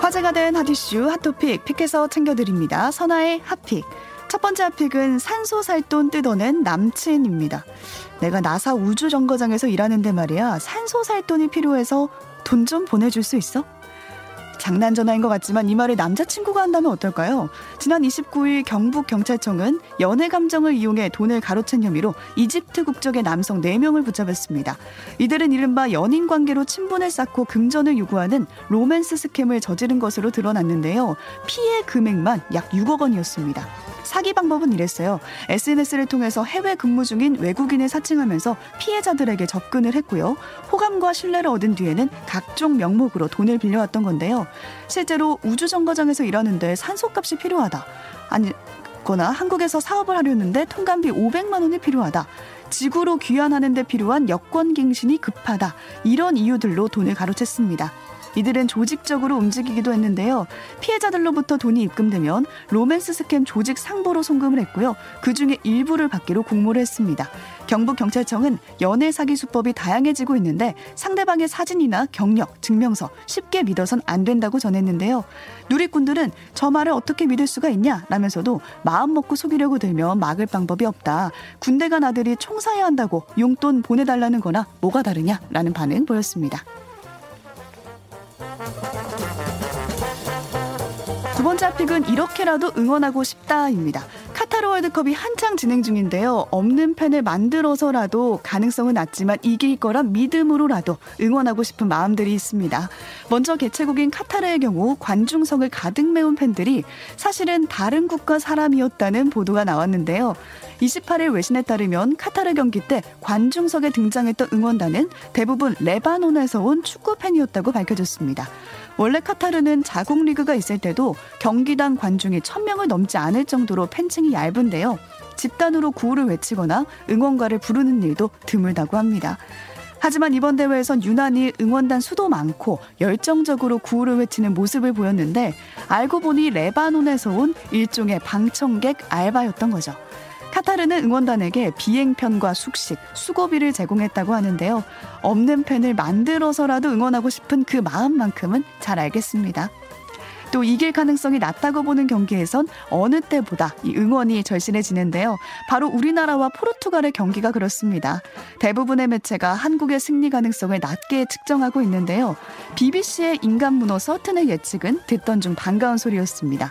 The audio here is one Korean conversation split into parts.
화제가 된 핫이슈 핫토픽 픽해서 챙겨드립니다. 선아의 핫픽. 첫 번째 핫픽은 산소살돈 뜯어낸 남친입니다. 내가 나사 우주정거장에서 일하는데 말이야 산소살돈이 필요해서 돈 좀 보내줄 수 있어? 장난 전화인 것 같지만 이 말을 남자친구가 한다면 어떨까요? 지난 29일 경북 경찰청은 연애 감정을 이용해 돈을 가로챈 혐의로 이집트 국적의 남성 4명을 붙잡았습니다. 이들은 이른바 연인 관계로 친분을 쌓고 금전을 요구하는 로맨스 스캠을 저지른 것으로 드러났는데요. 피해 금액만 약 6억 원이었습니다. 사기 방법은 이랬어요. SNS를 통해서 해외 근무 중인 외국인을 사칭하면서 피해자들에게 접근을 했고요. 호감과 신뢰를 얻은 뒤에는 각종 명목으로 돈을 빌려왔던 건데요. 실제로 우주 정거장에서 일하는데 산소값이 필요하다. 아니, 거나 한국에서 사업을 하려는데 통관비 500만 원이 필요하다. 지구로 귀환하는 데 필요한 여권 갱신이 급하다. 이런 이유들로 돈을 가로챘습니다. 이들은 조직적으로 움직이기도 했는데요. 피해자들로부터 돈이 입금되면 로맨스 스캠 조직 상보로 송금을 했고요. 그 중에 일부를 받기로 공모를 했습니다. 경북 경찰청은 연애 사기 수법이 다양해지고 있는데 상대방의 사진이나 경력, 증명서 쉽게 믿어선 안 된다고 전했는데요. 누리꾼들은 저 말을 어떻게 믿을 수가 있냐? 라면서도 마음 먹고 속이려고 들면 막을 방법이 없다. 군대 간 아들이 총 사야 한다고 용돈 보내달라는 거나 뭐가 다르냐? 라는 반응 보였습니다. 두 번째 픽은 이렇게라도 응원하고 싶다입니다. 카타르 월드컵이 한창 진행 중인데요. 없는 팬을 만들어서라도 가능성은 낮지만 이길 거란 믿음으로라도 응원하고 싶은 마음들이 있습니다. 먼저 개최국인 카타르의 경우 관중석을 가득 메운 팬들이 사실은 다른 국가 사람이었다는 보도가 나왔는데요. 28일 외신에 따르면 카타르 경기 때 관중석에 등장했던 응원단은 대부분 레바논에서 온 축구 팬이었다고 밝혀졌습니다. 원래 카타르는 자국 리그가 있을 때도 경기당 관중이 1000명을 넘지 않을 정도로 팬층이 얇 은데요. 집단으로 구호를 외치거나 응원가를 부르는 일도 드물다고 합니다. 하지만 이번 대회에선 유난히 응원단 수도 많고 열정적으로 구호를 외치는 모습을 보였는데 알고 보니 레바논에서 온 일종의 방청객 알바였던 거죠. 카타르는 응원단에게 비행편과 숙식, 수고비를 제공했다고 하는데요. 없는 팬을 만들어서라도 응원하고 싶은 그 마음만큼은 잘 알겠습니다. 또 이길 가능성이 낮다고 보는 경기에선 어느 때보다 이 응원이 절실해지는데요. 바로 우리나라와 포르투갈의 경기가 그렇습니다. 대부분의 매체가 한국의 승리 가능성을 낮게 측정하고 있는데요. BBC의 인간 문어 서튼의 예측은 듣던 중 반가운 소리였습니다.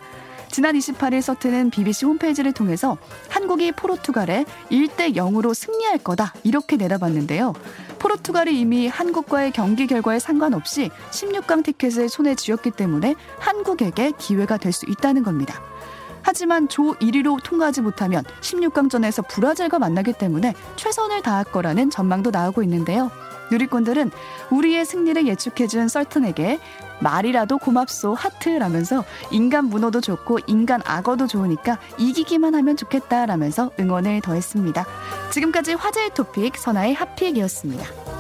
지난 28일 서트는 BBC 홈페이지를 통해서 한국이 포르투갈에 1대 0으로 승리할 거다 이렇게 내다봤는데요. 포르투갈이 이미 한국과의 경기 결과에 상관없이 16강 티켓을 손에 쥐었기 때문에 한국에게 기회가 될 수 있다는 겁니다. 하지만 조 1위로 통과하지 못하면 16강전에서 브라질과 만나기 때문에 최선을 다할 거라는 전망도 나오고 있는데요. 누리꾼들은 우리의 승리를 예측해준 썰튼에게 말이라도 고맙소 하트라면서 인간 문어도 좋고 인간 악어도 좋으니까 이기기만 하면 좋겠다라면서 응원을 더했습니다. 지금까지 화제의 토픽 선아의 핫픽이었습니다.